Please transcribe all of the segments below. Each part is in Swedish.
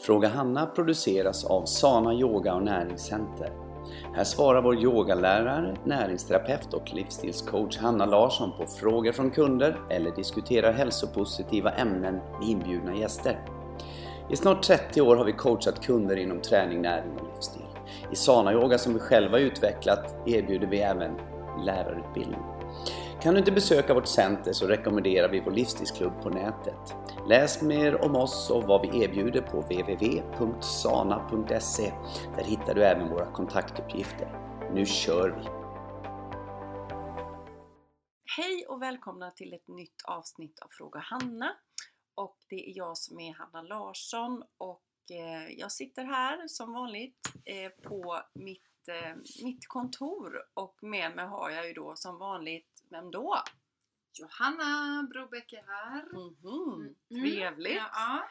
Fråga Hanna produceras av Sana Yoga och Näringscenter. Här svarar vår yogalärare, näringsterapeut och livsstilscoach Hanna Larsson på frågor från kunder eller diskuterar hälsopositiva ämnen med inbjudna gäster. I snart 30 år har vi coachat kunder inom träning, näring och livsstil. I Sana Yoga som vi själva utvecklat erbjuder vi även lärarutbildning. Kan du inte besöka vårt center så rekommenderar vi vår livsstilsklubb på nätet. Läs mer om oss och vad vi erbjuder på www.sana.se. Där hittar du även våra kontaktuppgifter. Nu kör vi! Hej och välkomna till ett nytt avsnitt av Fråga Hanna. Och det är jag som är Hanna Larsson och eh, jag sitter här som vanligt eh, på mitt, eh, mitt kontor och med mig har jag ju då som vanligt, vem då? Johanna Brobeck är här. Mhm, Mm. Trevligt! Ja,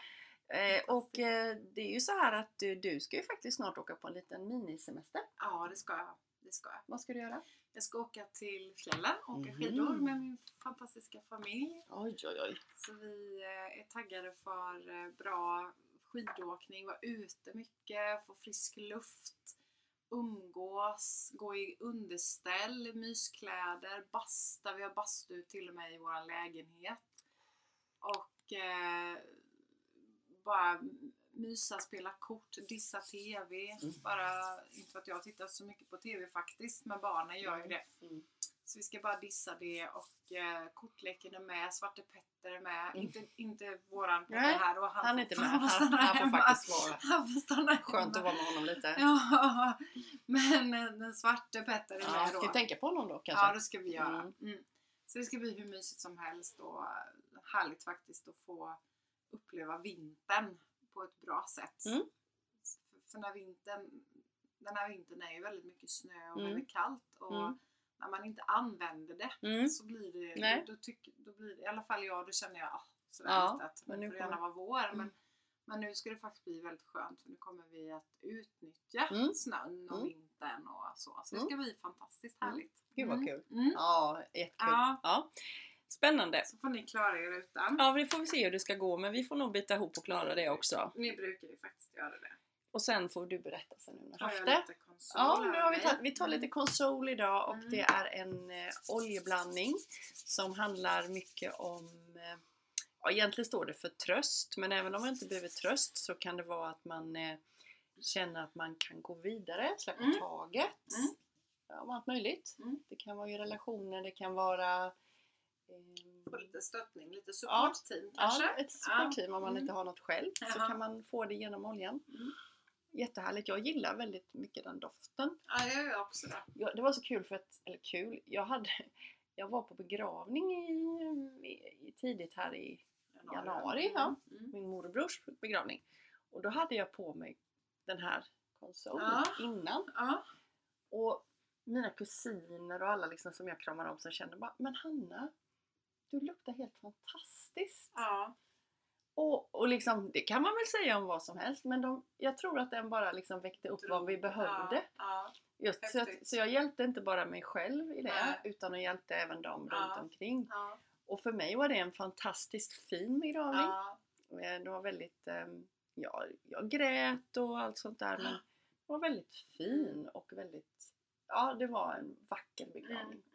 Eh, och eh, det är ju så här att du, du ska ju faktiskt snart åka på en liten minisemester. ja, det ska jag. Det ska jag. Vad ska du göra? Jag ska åka till fjällen och åka Mhm. skidor med min fantastiska familj. Oj, oj, oj! Så vi eh, är taggade för eh, bra skidåkning, vara ute mycket, få frisk luft, umgås, gå i underställ, myskläder, basta. Vi har bastu till och med i vår lägenhet. Och eh, bara mysa, spela kort, dissa TV. Mm. Bara, inte för att jag tittar så mycket på TV faktiskt, men barnen gör ju det. Mm. Så vi ska bara dissa det och eh, kortleken är med, Svarte Petter är med. Mm. Inte, inte våran Petter Nej, här och Han är inte med. får Han, stanna han får faktiskt vara Han får stanna hemma. Skönt att vara med honom lite. Ja, men eh, den svarte Petter är Ja, med ska då. vi tänka på honom då kanske? Ja, det ska vi göra. Mm. Mm. Så det ska bli hur mysigt som helst och eh, härligt faktiskt att få uppleva vintern på ett bra sätt. Mm. För, för när vintern, den här vintern är ju väldigt mycket snö och Mm. väldigt kallt och Mm. När man inte använder det Mm. så blir det, Nej. då, tyck, då blir det, i alla fall jag, då känner jag ah, sådär Ja, att men nu får det gärna vara vår. Mm. Men, men nu ska det faktiskt bli väldigt skönt för nu kommer vi att utnyttja Mm. snön och Mm. vintern och så. Så det Mm. ska bli fantastiskt Mm. härligt. Gud vad kul! Ja, jättekul! Ja. Ja. Spännande! Så får ni klara er utan. Ja, vi får vi se hur det ska gå men vi får nog bita ihop och klara det också. Ni brukar ju faktiskt göra det. Och sen får du berätta sen hur du har haft det. Ja, nu har vi, tagit, vi tar lite konsol idag och Mm. det är en eh, oljeblandning som handlar mycket om eh, Ja, egentligen står det för tröst, men även om man inte behöver tröst så kan det vara att man eh, känner att man kan gå vidare, släppa Mm. taget. Mm. Ja, om allt möjligt. Mm. Det kan vara i relationer, det kan vara eh, Få lite stöttning, lite Ja. supportteam Ja, kanske? ett supportteam om man Mm. inte har något själv så Jaha. kan man få det genom oljan. Mm. Jättehärligt, jag gillar väldigt mycket den doften. Ja, jag gör också det. Ja, det var så kul för att, eller kul, jag hade Jag var på begravning i, i, tidigt här i januari, ja. Mm. min morbrors begravning. Och då hade jag på mig den här konsolen Ja. innan. Ja. Och mina kusiner och alla liksom som jag kramar om som kände bara Men Hanna, du luktar helt fantastiskt! ja. Och, och liksom, det kan man väl säga om vad som helst men de, jag tror att den bara liksom väckte upp vad vi behövde. Ja. Just, så, jag, så jag hjälpte inte bara mig själv i det Nej. utan jag hjälpte även dem Ja. runt omkring. Ja. Och för mig var det en fantastiskt fin begravning. Ja. Eh, Det var väldigt, ehm, ja, jag grät och allt sånt där men det var väldigt fin och väldigt, ja det var en vacker begravning. Mm.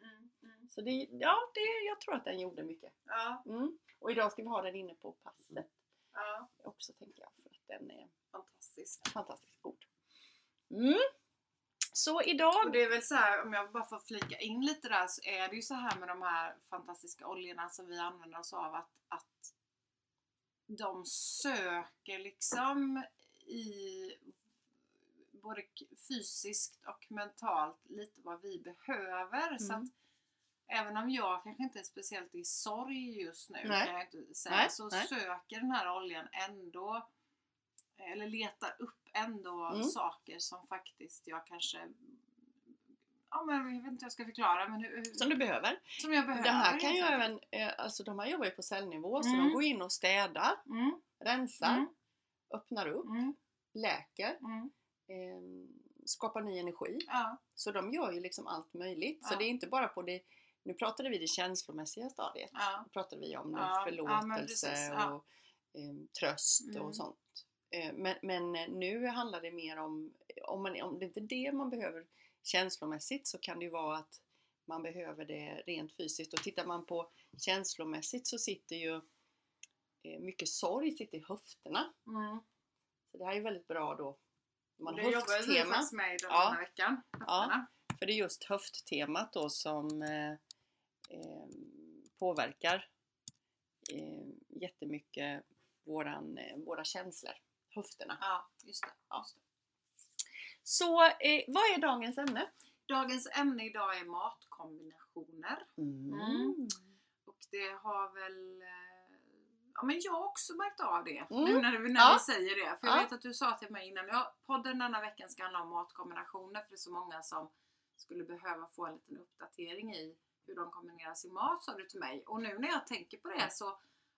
Så det, ja, det, jag tror att den gjorde mycket. Ja. Mm. Och idag ska vi ha den inne på passet Ja. också tänker jag för att den är Fantastiskt. fantastiskt god. Mm. Så idag, Och det är väl så här, om jag bara får flika in lite där, så är det ju så här med de här fantastiska oljorna som vi använder oss av att, att de söker liksom i både fysiskt och mentalt lite vad vi behöver. Så Mm. att även om jag kanske inte är speciellt i sorg just nu Nej. kan jag inte säga, Nej, så nej. söker den här oljan ändå eller letar upp ändå Mm. saker som faktiskt jag kanske Ja men jag vet inte hur jag ska förklara men hur, hur, som du behöver. som jag behöver. Det här kan ju även, eh, alltså de här jobbar ju på cellnivå så Mm. de går in och städar, Mm, rensar, Mm. öppnar upp, mm, läker, mm, eh, skapar ny energi. ja, Så de gör ju liksom allt möjligt. Så Ja. det är inte bara på det, nu pratade vi det känslomässiga stadiet. ja, Då pratade vi om Ja, ja, förlåtelse ja. och eh, tröst Mm. och sånt. Eh, Men, men nu handlar det mer om, om, man, om det inte är det man behöver känslomässigt så kan det ju vara att man behöver det rent fysiskt. Och tittar man på känslomässigt så sitter ju eh, mycket sorg sitter i höfterna. Mm. Så det här är väldigt bra då. Man Det jobbar vi faktiskt med den Ja. här veckan. Höfterna. För det är just höfttemat då som eh, eh, påverkar eh, jättemycket våran, eh, våra känslor. Höfterna. Ja, just det. Ja. Just det. Så eh, vad är dagens ämne? Dagens ämne idag är matkombinationer. Mm. Och det har väl... eh, Ja men jag har också märkt av det. Mm. Nu när, när Ja. vi säger det. För jag Ja. vet att du sa till mig innan. Ja, podden denna veckan ska handla om matkombinationer. För det är så många som skulle behöva få en liten uppdatering i hur de kombinerar sin mat sa du till mig. Och nu när jag tänker på det så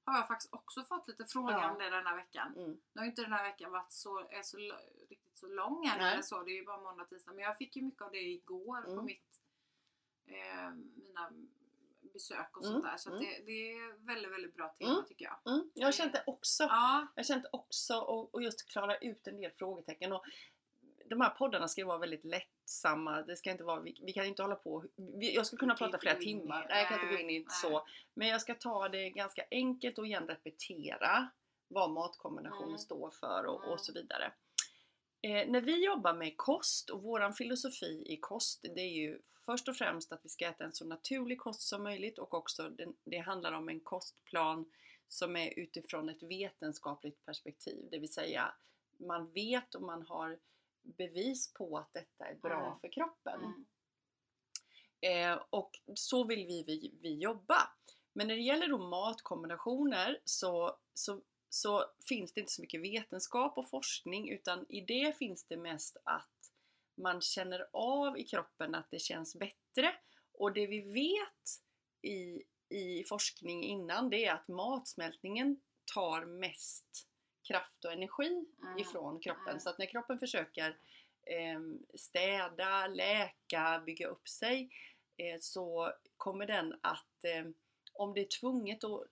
har jag faktiskt också fått lite frågor Ja. om det denna veckan. Mm. Nu har inte den här veckan varit så, är så, riktigt så lång här Nej. eller så. Det är ju bara måndag, tisdag. Men jag fick ju mycket av det igår på Mm. mitt, eh, mina besök och Mm, sånt där. Så mm. det, det är väldigt, väldigt bra tema Mm. tycker jag. Mm. Jag kände också Ja, Jag kände också och, och just klara ut en del frågetecken. Och de här poddarna ska ju vara väldigt lättsamma. Det ska inte vara, vi, vi kan inte hålla på. Vi, jag skulle kunna prata flera timmar. Nej, jag kan inte gå in i så. Men jag ska ta det ganska enkelt och igen repetera vad matkombinationen Mm. står för och, Mm. och så vidare. Eh, när vi jobbar med kost och våran filosofi i kost det är ju först och främst att vi ska äta en så naturlig kost som möjligt och också den, det handlar om en kostplan som är utifrån ett vetenskapligt perspektiv. Det vill säga man vet och man har bevis på att detta är bra Mm. för kroppen. mm. Eh, och så vill vi, vi, vi jobba. Men när det gäller då matkombinationer så, så, så finns det inte så mycket vetenskap och forskning utan i det finns det mest att man känner av i kroppen att det känns bättre. Och det vi vet i, i forskning innan det är att matsmältningen tar mest kraft och energi Mm. ifrån kroppen. Mm. Så att när kroppen försöker eh, städa, läka, bygga upp sig eh, så kommer den att, eh, om det är tvunget att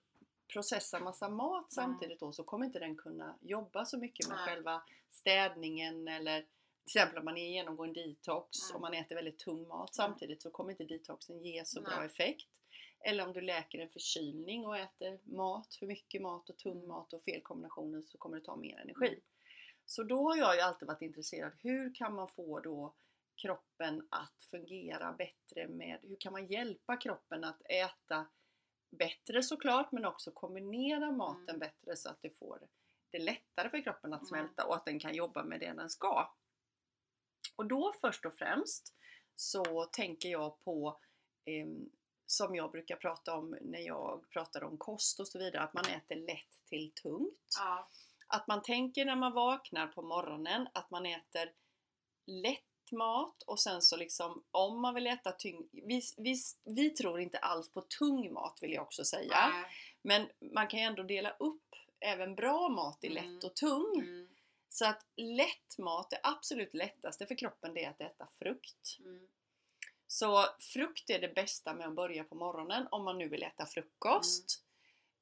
processa massa mat samtidigt då så kommer inte den kunna jobba så mycket med själva städningen eller till exempel om man genomgår en detox Mm. och man äter väldigt tung mat samtidigt så kommer inte detoxen ge så bra Nej. effekt. Eller om du läker en förkylning och äter mat, för mycket mat och tung mat och fel kombinationer så kommer det ta mer energi. Mm. Så då har jag ju alltid varit intresserad, hur kan man få då kroppen att fungera bättre med, hur kan man hjälpa kroppen att äta bättre såklart men också kombinera maten Mm. bättre så att det får det lättare för kroppen att Mm. smälta och att den kan jobba med det den ska. Och då först och främst så tänker jag på ehm, som jag brukar prata om när jag pratar om kost och så vidare, att man äter lätt till tungt. Ja. Att man tänker när man vaknar på morgonen att man äter lätt mat och sen så liksom om man vill äta tyng... Vi, vi, vi tror inte alls på tung mat vill jag också säga. Nej. Men man kan ju ändå dela upp även bra mat i lätt Mm. och tung. Mm. Så att lätt mat, det absolut lättaste för kroppen det är att äta frukt. Mm. Så frukt är det bästa med att börja på morgonen om man nu vill äta frukost.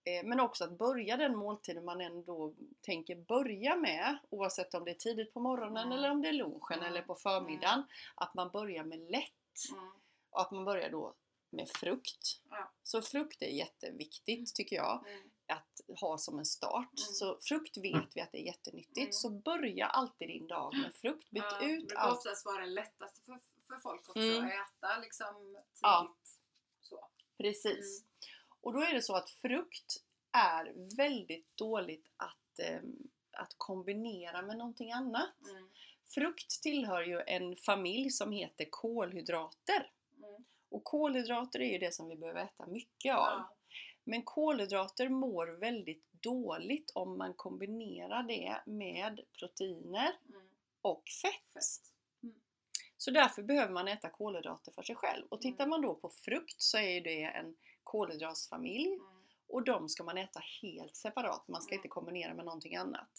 Eh, Men också att börja den måltiden man ändå tänker börja med oavsett om det är tidigt på morgonen Mm. eller om det är lunchen Mm. eller på förmiddagen. Att man börjar med lätt Mm. och att man börjar då med frukt. Ja. Så frukt är jätteviktigt tycker jag Mm. att ha som en start. Mm. Så frukt vet vi att det är jättenyttigt. Mm. Så börja alltid din dag med frukt. Byt Ja, det ut brukar allt. oftast vara det lättaste för, för folk också Mm. att äta liksom tidigt. Ja. Så. Precis. Och då är det så att frukt är väldigt dåligt att, ehm, att kombinera med någonting annat. Mm. Frukt tillhör ju en familj som heter kolhydrater. Mm. Och kolhydrater är ju det som vi behöver äta mycket av. Ja. Men kolhydrater mår väldigt dåligt om man kombinerar det med proteiner Mm. och fett. Fett. Så därför behöver man äta kolhydrater för sig själv. Och tittar Mm. man då på frukt så är det en kolhydratsfamilj Mm. och de ska man äta helt separat. Man ska Mm. inte kombinera med någonting annat.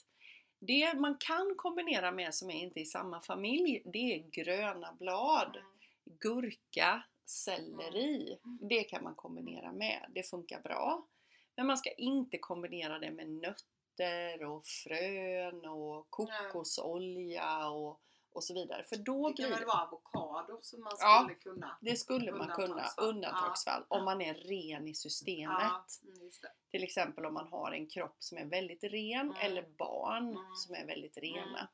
Det man kan kombinera med som är inte i samma familj, det är gröna blad, gurka, selleri. Det kan man kombinera med. Det funkar bra. Men man ska inte kombinera det med nötter nötter och frön och kokosolja och, och så vidare. För då Det kan blir väl vara avokado som man Ja. skulle kunna? det skulle man kunna, Undantagsfall. Ja. om man är ren i systemet. Ja, mm. Till exempel om man har en kropp som är väldigt ren Mm. eller barn Mm. som är väldigt rena. Mm.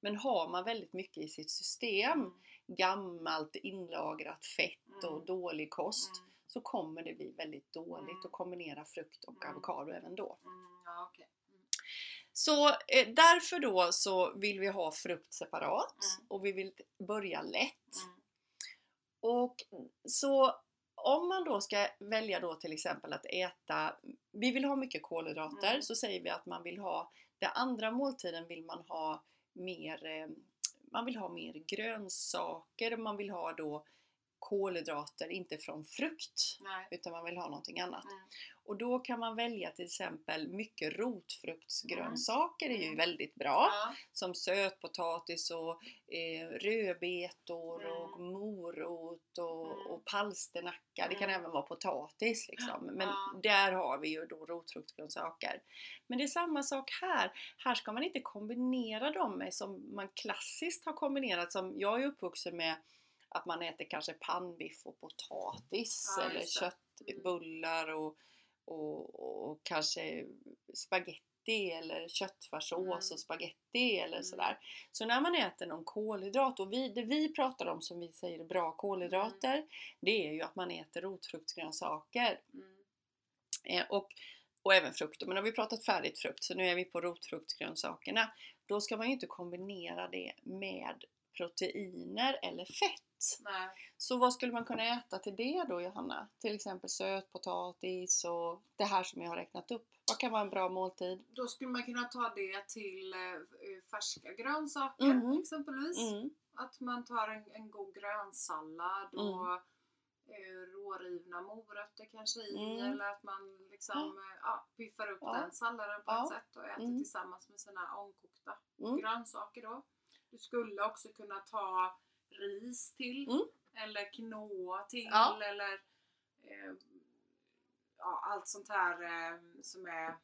Men har man väldigt mycket i sitt system, Mm. gammalt inlagrat fett och Mm. dålig kost, Mm. så kommer det bli väldigt dåligt Mm. att kombinera frukt och Mm. avokado även då. Mm, ja, okej. Så eh, därför då så vill vi ha frukt separat Mm. och vi vill börja lätt. Mm. Och så om man då ska välja då till exempel att äta, vi vill ha mycket kolhydrater, Mm. så säger vi att man vill ha, den andra måltiden vill man ha mer, eh, man vill ha mer grönsaker, man vill ha då kolhydrater, inte från frukt, Nej. utan man vill ha någonting annat. Mm. Och då kan man välja till exempel mycket rotfruktsgrönsaker, är ju Mm. väldigt bra Ja. som sötpotatis och eh, rödbetor och Mm. morot och, Mm. och palsternacka. Det kan Mm. även vara potatis liksom. Men Ja. där har vi ju då rotfruktsgrönsaker. Men det är samma sak här. Här ska man inte kombinera dem med som man klassiskt har kombinerat. Som jag är uppvuxen med att man äter kanske pannbiff och potatis Ja, eller köttbullar och, och, och kanske spaghetti eller köttfärssås Mm. och spaghetti eller Mm. sådär. Så när man äter någon kolhydrat, och vi, det vi pratar om som vi säger bra kolhydrater, Mm. det är ju att man äter rotfruktsgrönsaker Mm. eh, och, och även frukter. Men har vi pratat färdigt frukt så nu är vi på rotfruktsgrönsakerna. Då ska man ju inte kombinera det med proteiner eller fett. Nej. Så vad skulle man kunna äta till det då Johanna? Till exempel sötpotatis och det här som jag har räknat upp. Vad kan vara en bra måltid? Då skulle man kunna ta det till eh, färska grönsaker Mhm. exempelvis. Mm. Att man tar en, en god grönsallad och eh, rårivna morötter kanske i Mm. eller att man liksom eh, ja, piffar upp Ja. den salladen på Ja. ett sätt och äter Mm. tillsammans med sina Mm. grönsaker då. Du skulle också kunna ta ris till Mm. eller quinoa till Ja. eller eh, ja, allt sånt här eh, som är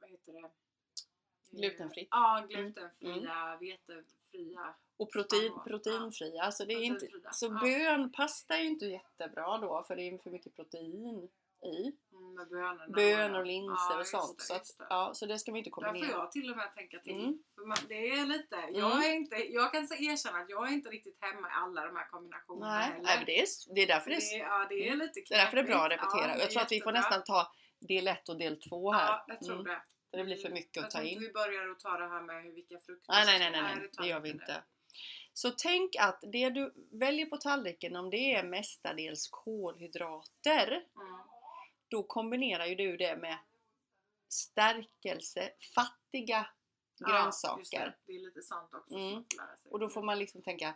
vad heter det? Eh, Glutenfritt. Ja, glutenfria, vetefria. Och protein, Ja. proteinfria. Så, det är inte, så ja. bön, pasta är ju inte jättebra då för det är för mycket protein i. Mm, med bönorna. Bönor och linser Ja, och sånt. det, så, att, det. ja, så det ska man inte Där får kombinera. jag till och med tänka till. Mm. Man, det är lite, jag, är inte, jag kan erkänna att jag är inte riktigt hemma i alla de här kombinationerna Nej, heller. nej det, är, det är därför det, det, är- ja, det är lite det är därför det är bra att repetera. Ja, det jag tror att vi får nästan ta del 1 och del 2 här. Ja, jag tror Mm. det. Det blir för mycket jag att ta tror in. inte vi börjar att ta det här med hur- vilka frukter Nej, nej, nej, nej, nej. tar det gör vi inte. Så tänk att det du väljer på tallriken, om det är mestadels kolhydrater, Mm. Då kombinerar ju du det med stärkelsefattiga Ja, grönsaker. just det. det är lite sånt också. Mm. Och då får man liksom tänka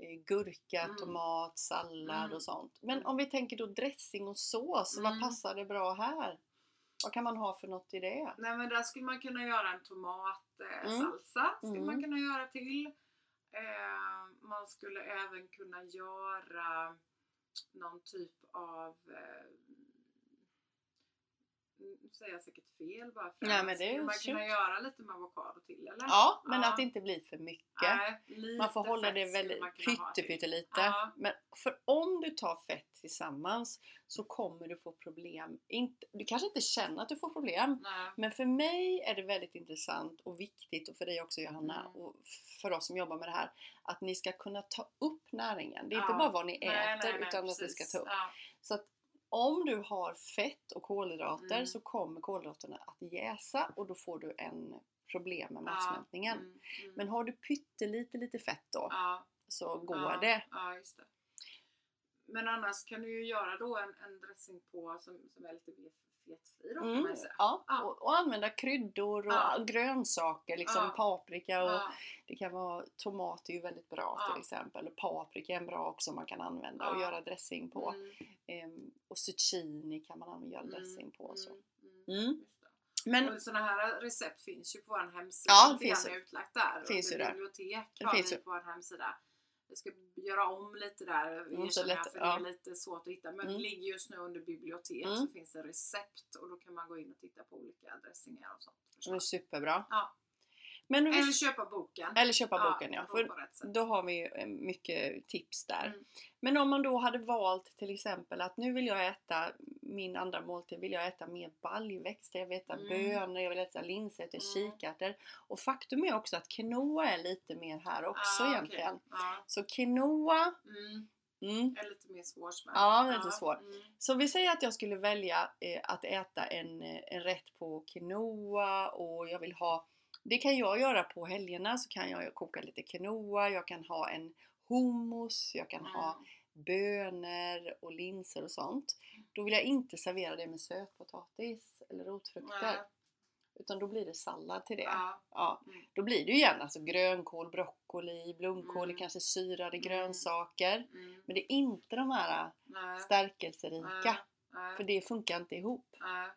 eh, gurka, Mm. tomat, sallad Mm. och sånt. Men Mm. om vi tänker då dressing och sås, vad Mm. passar det bra här? Vad kan man ha för något i det? Nej men där skulle man kunna göra en tomatsalsa. Mm. Eh, salsa, skulle Mm. man kunna göra till. Eh, man skulle även kunna göra någon typ av eh, nu säger jag säkert fel bara för Nej, att- men det är man kunna göra lite med avokado till eller? Ja, men Ja. att det inte blir för mycket. Nej, lite Man får hålla det väldigt pyttelite. Ja. Men för om du tar fett tillsammans så kommer du få problem. Inte, du kanske inte känner att du får problem. Nej. Men för mig är det väldigt intressant och viktigt och för dig också Johanna Mm. och för oss som jobbar med det här att ni ska kunna ta upp näringen. Det är inte Ja. bara vad ni äter utan att ni precis. ska ta upp. Så att om du har fett och kolhydrater Mm. så kommer kolhydraterna att jäsa och då får du en problem med matsmältningen. Mm, mm. Men har du pyttelite lite fett då ja. så går ja, det. Ja, det. Men annars kan du ju göra då en, en dressing på som, som är lite mer fetfri då Mm, ja, Ja. och, och använda kryddor och Ja. grönsaker, liksom Ja. paprika och det kan vara tomat är ju väldigt bra till exempel. Paprika är en bra också man kan använda och göra dressing på. mm, Ehm, och zucchini kan man använda mm, dressing på. och Så. mm, mm, Mm. det. Men Och sådana här recept finns ju på vår hemsida. Ja, Lite finns ju. utlagt där. Finns och ju bibliotek Det har vi på vår hemsida. Jag ska göra om lite där, Mm, jag, för det är lite svårt att hitta. Men Mm. det ligger just nu under bibliotek Mm. så finns det recept och då kan man gå in och titta på olika dressingar och sånt. Det är superbra. Ja. Men om vi, Eller köpa boken. eller köpa boken ja. För då har vi eh, mycket tips där. Mm. Men om man då hade valt till exempel att nu vill jag äta min andra måltid, vill jag äta mer baljväxter, jag vill äta Mm. bönor, jag vill äta äta Mm. kikärtor. Och faktum är också att quinoa är lite mer här också Ah, egentligen. Ja. Så quinoa, Mm. mm. Är lite mer svårsmält. Ja, lite svår. Mm. Så vi säger att jag skulle välja eh, att äta en, eh, en rätt på quinoa och jag vill ha Det kan jag göra på helgerna så kan jag koka lite quinoa, jag kan ha en hummus, jag kan ha Mm. bönor och linser och sånt. Då vill jag inte servera det med sötpotatis eller rotfrukter. Nej. Utan då blir det sallad till det. Ja. Ja, Mm. då blir det ju igen alltså grönkål, broccoli, blomkål, Mm. kanske syrade Mm. grönsaker. Mm. Men det är inte de här Nej. stärkelserika. Nej. Nej. För det funkar inte ihop. Nej.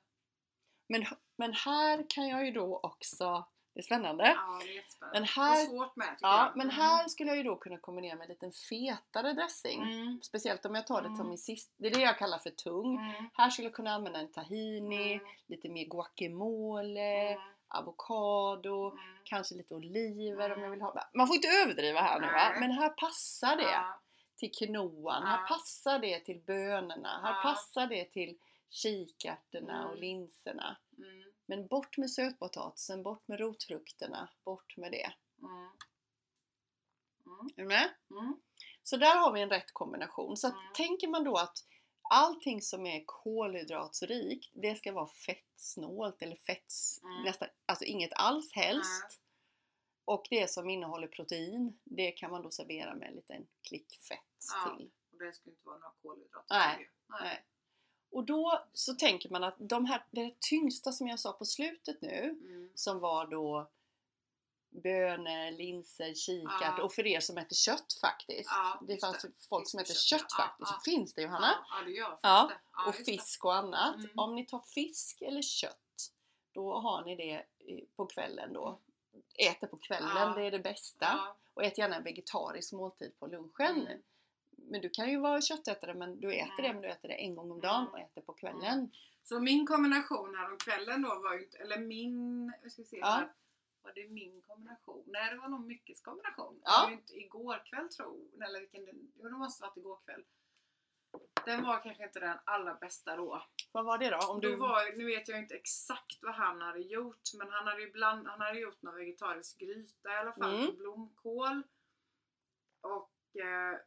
Men, men här kan jag ju då också, det är spännande. Ja, det är jättespännande. Men här- svårt med Ja, jag. men Mm. här skulle jag ju då kunna kombinera med en liten fetare dressing. Mm. Speciellt om jag tar det som Mm. min sista, det är det jag kallar för tung. Mm. Här skulle jag kunna använda en tahini, Mm. lite mer guacamole, avokado, kanske lite oliver om jag vill ha. Man får inte överdriva här nu va, men här passar det Ja. till quinoan, här passar det till bönorna, här passar det till kikärtorna och linserna. Men bort med sötpotatisen, bort med rotfrukterna, bort med det. Mm. Mm. Är du med? Mm. Så där har vi en rätt kombination. Så att, Mm. tänker man då att allting som är kolhydratsrikt, det ska vara fettsnålt eller fetts, Mm. nästan, alltså inget alls helst. Och det som innehåller protein, det kan man då servera med en liten klick fett Ja. till. Och det ska inte vara några kolhydrater. Nej. jag. Nej. Och då så tänker man att de här, det tyngsta som jag sa på slutet nu, Mm. som var då bönor, linser, kikärtor Ja. och för er som äter kött faktiskt. Ja, det fanns det. folk som äter kött kött, faktiskt. Ja, Finns det Johanna? Ja, det gör Ja, och fisk och annat. Mm. Om ni tar fisk eller kött, då har ni det på kvällen då. Äter på kvällen, det är det bästa. Och ät gärna en vegetarisk måltid på lunchen. Mm. Men du kan ju vara köttätare men du äter Mm. det men du äter det en gång om dagen Mm. och äter på kvällen. Så min kombination här om kvällen då var ju eller min, vi ska se Ja. här. Var det min kombination? Nej det var nog Mickes kombination. Ja. Det var ju inte igår kväll tror jag. Eller vilken jo, det måste ha varit igår kväll. Den var kanske inte den allra bästa då. Vad var det då? Om du... Var, nu vet jag inte exakt vad han hade gjort men han hade ju bland, han hade gjort någon vegetarisk gryta i alla fall Mm. blomkål och eh,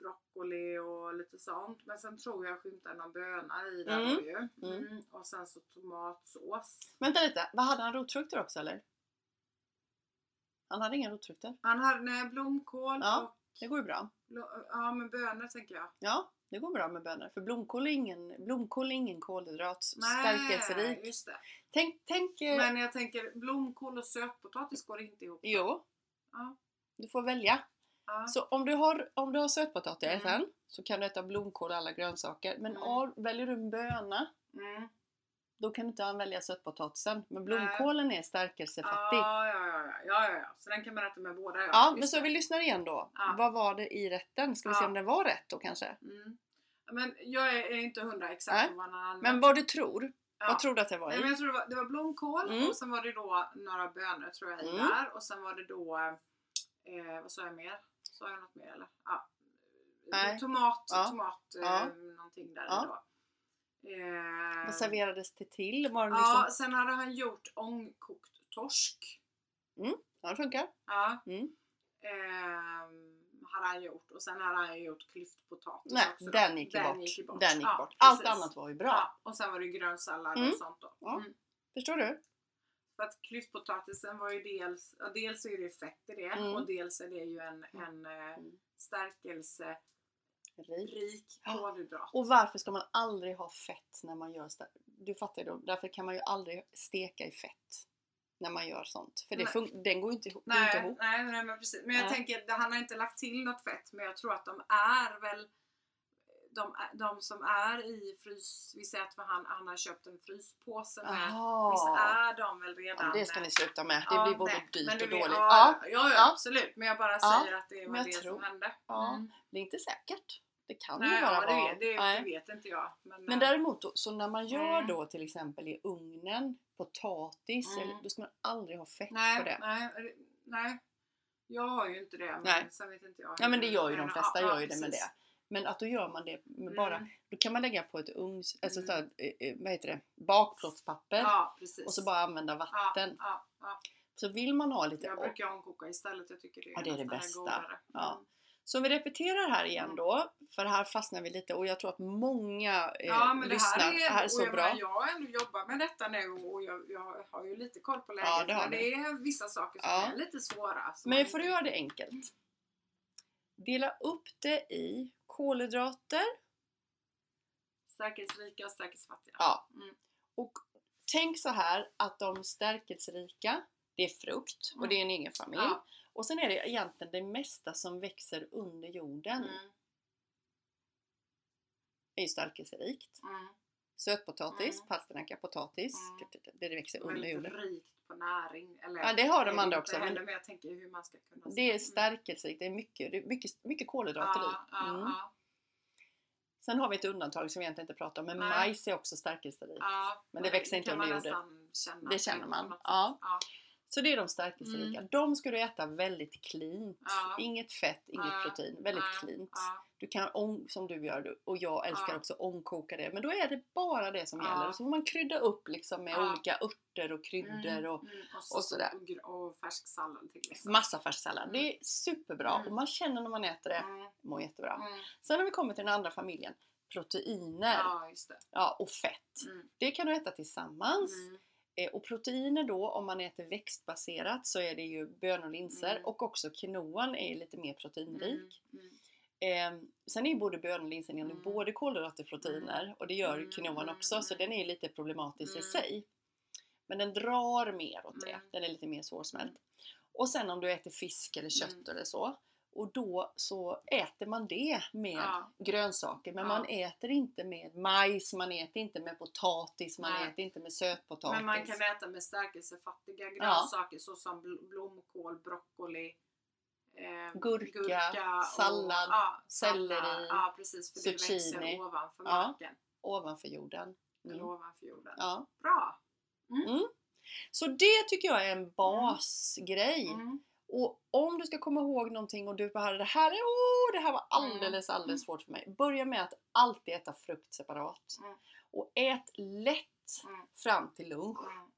broccoli och lite sånt. Men sen tror jag skymtade någon böna i där Mm. ju. Mm. Mm. Och sen så tomatsås. Vänta lite, vad hade han rotfrukter också eller? Han hade inga rotfrukter. Han hade nej, blomkål Ja. och Det går ju bra. ja men bönor tänker jag. Ja, det går bra med bönor. För blomkål är ingen, blomkål är ingen kolhydrat. Nej, Stärkelserik. just det. Tänk, tänk eh, Men jag tänker blomkål och sötpotatis går inte ihop. jo, Ja. du får välja. Ja. Så om du har, om du har sötpotatisen Mm. så kan du äta blomkål och alla grönsaker. Men Mm. har, väljer du en böna Mm. då kan du inte välja sötpotatisen. Men blomkålen är stärkelsefattig. Ja, ja, ja, ja, ja, ja. Så den kan man äta med båda. Ja, men just så det. vi lyssnar igen då. Ja. Vad var det i rätten? Ska vi se Ja. om den var rätt då kanske? Mm. Men jag är, är inte hundra exakt Nej. vad använt. Men vad du tror? ja. Vad tror du att det var Nej, men i? jag tror det var, det var blomkål Mm. och sen var det då några bönor tror jag i Mm. där och sen var det då eh, vad sa jag mer? Sa jag något mer eller? Ja. Nej. Tomat, Ja. tomat eh, Ja. någonting där Ja. då. Eh, Vad serverades det till? Var det Ja, liksom... sen hade han gjort ångkokt torsk. Ja, det funkar. Ja. Mm. Ehm, hade han gjort och sen hade han gjort klyftpotatis Nej, också. den gick Den bort. gick bort. Den gick Ja, bort. Allt precis. annat var ju bra. Ja, och sen var det grönsallad Mm. och sånt då. Ja. Mm. Förstår du? För att klyftpotatisen var ju dels, dels är det fett i det Mm. och dels är det ju en, en eh, Mm. stärkelserik Rik. kolhydrat. Och varför ska man aldrig ha fett när man gör. Du fattar ju. Därför kan man ju aldrig steka i fett. När man gör sånt. För det Nej. den går ju inte, ihop- går inte Nej, ihop. nej, nej men precis. Men jag Nej. tänker, han har inte lagt till något fett men jag tror att de är väl de, de som är i frys, vi säger att han, han har köpt en fryspåse med, visst Jaha. är de väl redan Ja, det ska ni sluta med. Det Ja, blir både nej, dyrt och dåligt. Ja, Ja, ja, ja, absolut. Men jag bara säger att det var det tror- som hände. Ja. Mm. det är inte säkert. Det kan ju Nej, bara ja, det, vara... det, Nej. det vet inte jag. Men, Men eh, däremot, då, så när man gör Mm. då till exempel i ugnen potatis, Mm. eller, då ska man aldrig ha fett nej, på det. Nej, det- nej. Jag har ju inte det. Men Nej. sen vet inte jag. Ja men det gör ju de flesta gör ju det med det. Men att då gör man det med bara, Mm. då kan man lägga på ett ugns, alltså Mm. så här, eh, eh, vad heter det, bakplåtspapper Ja, och så bara använda vatten. Ja, ja. Så vill man ha lite Jag brukar omkoka istället. Jag tycker det är, Ja, det är det bästa. Ja. Mm. Så om vi repeterar här igen Mm. då, för här fastnar vi lite och jag tror att många eh, Ja men det lyssnar. här är, här är så jag, bra. menar, jag ändå jobbat med detta nu och jag, jag har ju lite koll på läget. Ja, det men du. det är vissa saker som Ja. är lite svåra. Men du inte- göra det enkelt. Dela upp det i kolhydrater. Stärkelserika och stärkelsefattiga. Ja. Mm. Och tänk så här att de stärkelserika, det är frukt och Mm. det är en egen familj. Ja. Och sen är det egentligen det mesta som växer under jorden. Mm. är ju stärkelserikt. Mm. Sötpotatis, Mm. palsternacka, potatis. Mm. Det det växer under jorden. rikt på näring. Eller, Ja, det har de andra också, Heller, men jag tänker hur man ska kunna Det är Mm. stärkelserikt, det är mycket, det är mycket, mycket kolhydrater Ja, i. Mm. ja, Sen har vi ett undantag som vi egentligen inte pratar om, men Nej. majs är också stärkelserikt. Men det växer inte under jorden. Det känner man, ja. Så det är de stärkelserika. De ska du äta väldigt cleant. Ja. Inget fett, inget Ja. protein. Väldigt Ja, cleant. Du kan, ång- som du gör, och jag älskar också ångkoka det. Men då är det bara det som gäller. Och så får man krydda upp liksom med olika örter och kryddor och Mm, och, så, och sådär. Och, färsk sallad till. Liksom. massa färssallad. Mm. Det är superbra Mm. och man känner när man äter det. Mm, Mår jättebra. mm. Sen har vi kommit till den andra familjen. Proteiner Ja, och fett. Mm. Det kan du äta tillsammans. Mm. Eh, Och proteiner då, om man äter växtbaserat så är det ju bönor och linser Mm. och också quinoan är lite mer proteinrik. Mm. Mm. Eh, sen är ju både bönor och linser Mm. både kolhydrater och proteiner och det gör Mm, quinoan mm, också så mm. den är lite problematisk i Mm. sig. Men den drar mer åt det, Mm. den är lite mer svårsmält. Och sen om du äter fisk eller kött Mm. eller så och då så äter man det med Ja. grönsaker men Ja. man äter inte med majs, man äter inte med potatis, man Nej. äter inte med sötpotatis. Men man kan äta med stärkelsefattiga grönsaker såsom bl- blomkål, broccoli, eh, Gurka, sallad, ja, selleri. Ja precis, för det zucchini. växer ovanför Ja. marken. ovanför jorden. Mm. ovanför jorden. Ja. Bra! Så det tycker jag är en basgrej. Mm. Och om du ska komma ihåg någonting och du bara det här, är, oh, det här var alldeles Mm. alldeles svårt för mig. Börja med att alltid äta frukt separat. Mm. Och ät lätt Mm. fram till lunch. Mm.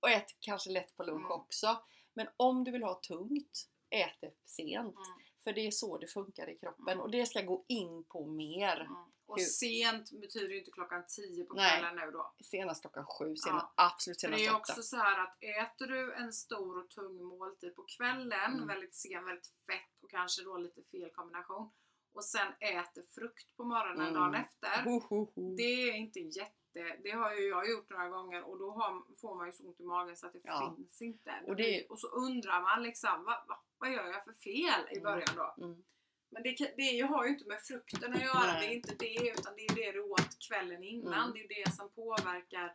Och ät kanske lätt på lunch Mm. också. Men om du vill ha tungt, ät det sent. Mm. För det är så det funkar i kroppen Mm. och det ska gå in på mer. Mm. Och Hur- sent betyder ju inte klockan 10 på kvällen nu då. Senast klockan sju, senast, Ja. absolut För det senast är också så här att äter du en stor och tung måltid på kvällen, Mm. väldigt sen, väldigt fett och kanske då lite fel kombination och sen äter frukt på morgonen Mm. dagen efter. Ho, ho, ho. Det är inte jätte, det har ju jag gjort några gånger och då har, får man ju så ont i magen så att det Ja. finns inte. Och det- och så undrar man liksom, va, va, vad gör jag för fel i Mm. början då? Mm. Men det, det har ju inte med frukten att göra, Nej. det är inte det utan det är det du åt kvällen innan. Mm. Det är det som påverkar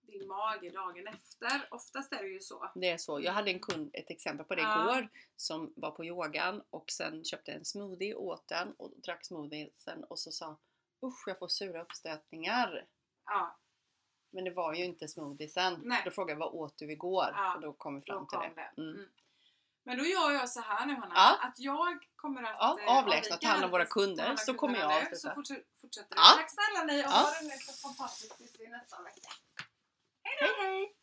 din mage dagen efter. Oftast är det ju så. Det är så. Jag hade en kund, ett exempel på det Ja. igår, som var på yogan och sen köpte en smoothie, åt den och drack smoothie sen och så sa Usch, jag får sura uppstötningar. Ja, Men det var ju inte smoothiesen. Nej. Då frågade jag vad åt du igår? Ja, Och då kom vi då fram till kom det. det. Mm. Mm. Men då gör jag så här nu Hanna, Ja. att jag kommer att Ja, eh, avlägsna, ta hand om våra kunder, så kommer jag nu, avsluta. Så fortsätter, fortsätter Ja. Tack snälla ni och Ja. ha det så fantastiskt vi nästa vecka. Hej hej!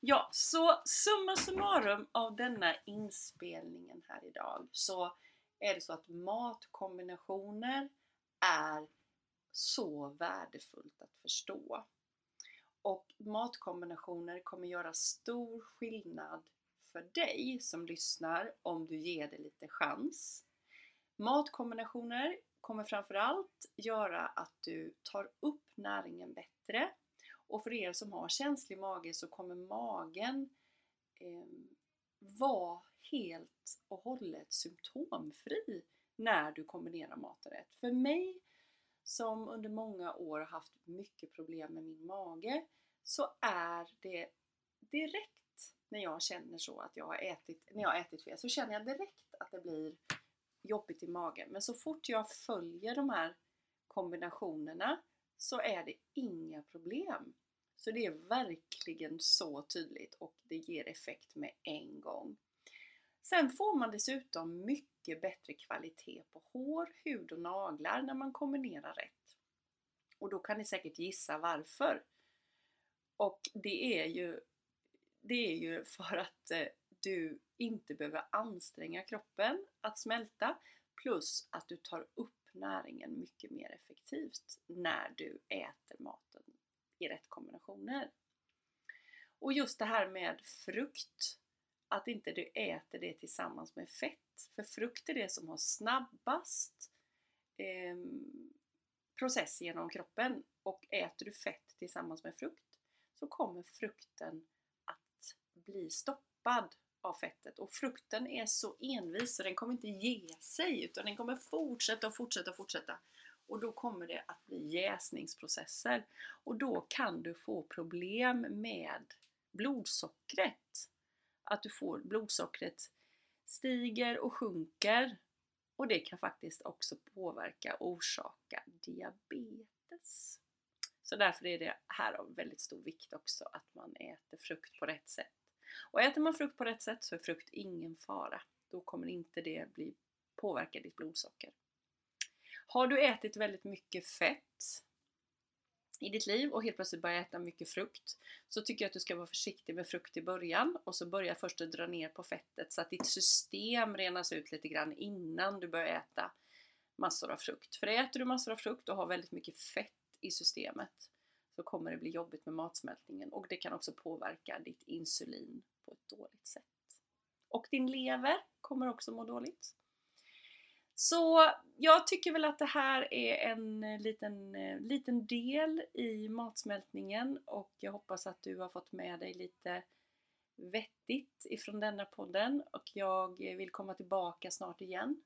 Ja, så summa summarum av denna inspelningen här idag så är det så att matkombinationer är så värdefullt att förstå. Och matkombinationer kommer göra stor skillnad för dig som lyssnar om du ger det lite chans. Matkombinationer kommer framförallt göra att du tar upp näringen bättre och för er som har känslig mage så kommer magen eh, vara helt och hållet symptomfri när du kombinerar mat och rätt. För mig som under många år har haft mycket problem med min mage så är det direkt när jag känner så att jag har ätit, när jag har ätit fel så känner jag direkt att det blir jobbigt i magen. Men så fort jag följer de här kombinationerna så är det inga problem. Så det är verkligen så tydligt och det ger effekt med en gång. Sen får man dessutom mycket bättre kvalitet på hår, hud och naglar när man kombinerar rätt. Och då kan ni säkert gissa varför. Och det är ju, det är ju för att eh, du inte behöver anstränga kroppen att smälta plus att du tar upp näringen mycket mer effektivt när du äter maten i rätt kombinationer. Och just det här med frukt, att inte du äter det tillsammans med fett. För frukt är det som har snabbast eh, process genom kroppen och äter du fett tillsammans med frukt så kommer frukten att bli stoppad av fettet. Och frukten är så envis så den kommer inte ge sig utan den kommer fortsätta och fortsätta och fortsätta. Och då kommer det att bli jäsningsprocesser. Och då kan du få problem med blodsockret. Att du får blodsockret stiger och sjunker. Och det kan faktiskt också påverka och orsaka diabetes. Så därför är det här av väldigt stor vikt också att man äter frukt på rätt sätt. Och äter man frukt på rätt sätt så är frukt ingen fara. Då kommer inte det bli, påverka ditt blodsocker. Har du ätit väldigt mycket fett i ditt liv och helt plötsligt börjar äta mycket frukt så tycker jag att du ska vara försiktig med frukt i början och så börja först att dra ner på fettet så att ditt system renas ut lite grann innan du börjar äta massor av frukt. För äter du massor av frukt och har väldigt mycket fett i systemet så kommer det bli jobbigt med matsmältningen och det kan också påverka ditt insulin på ett dåligt sätt. Och din lever kommer också må dåligt. Så jag tycker väl att det här är en eh, liten, eh, liten del i matsmältningen och jag hoppas att du har fått med dig lite vettigt ifrån denna podden och jag vill komma tillbaka snart igen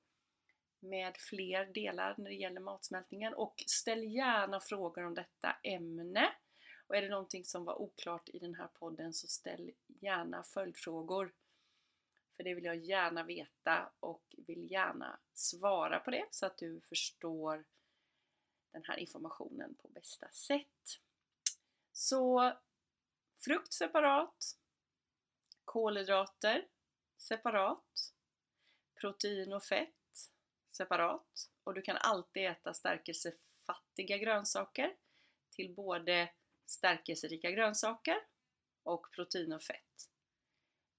med fler delar när det gäller matsmältningen och ställ gärna frågor om detta ämne. Och är det någonting som var oklart i den här podden så ställ gärna följdfrågor. För det vill jag gärna veta och vill gärna svara på det så att du förstår den här informationen på bästa sätt. Så frukt separat, kolhydrater separat, protein och fett separat och du kan alltid äta stärkelsefattiga grönsaker till både stärkelserika grönsaker och protein och fett.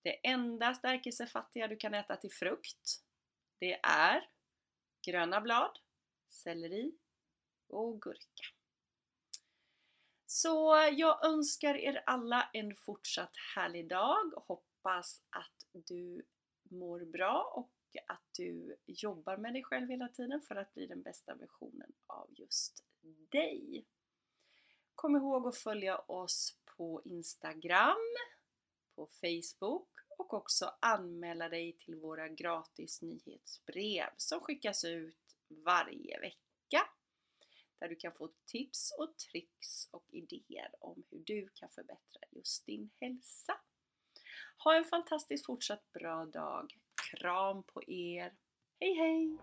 Det enda stärkelsefattiga du kan äta till frukt det är gröna blad, selleri och gurka. Så jag önskar er alla en fortsatt härlig dag. Hoppas att du mår bra och att du jobbar med dig själv hela tiden för att bli den bästa versionen av just dig. Kom ihåg att följa oss på Instagram, på Facebook och också anmäla dig till våra gratis nyhetsbrev som skickas ut varje vecka. Där du kan få tips och tricks och idéer om hur du kan förbättra just din hälsa. Ha en fantastiskt fortsatt bra dag! Kram på er! Hej hej!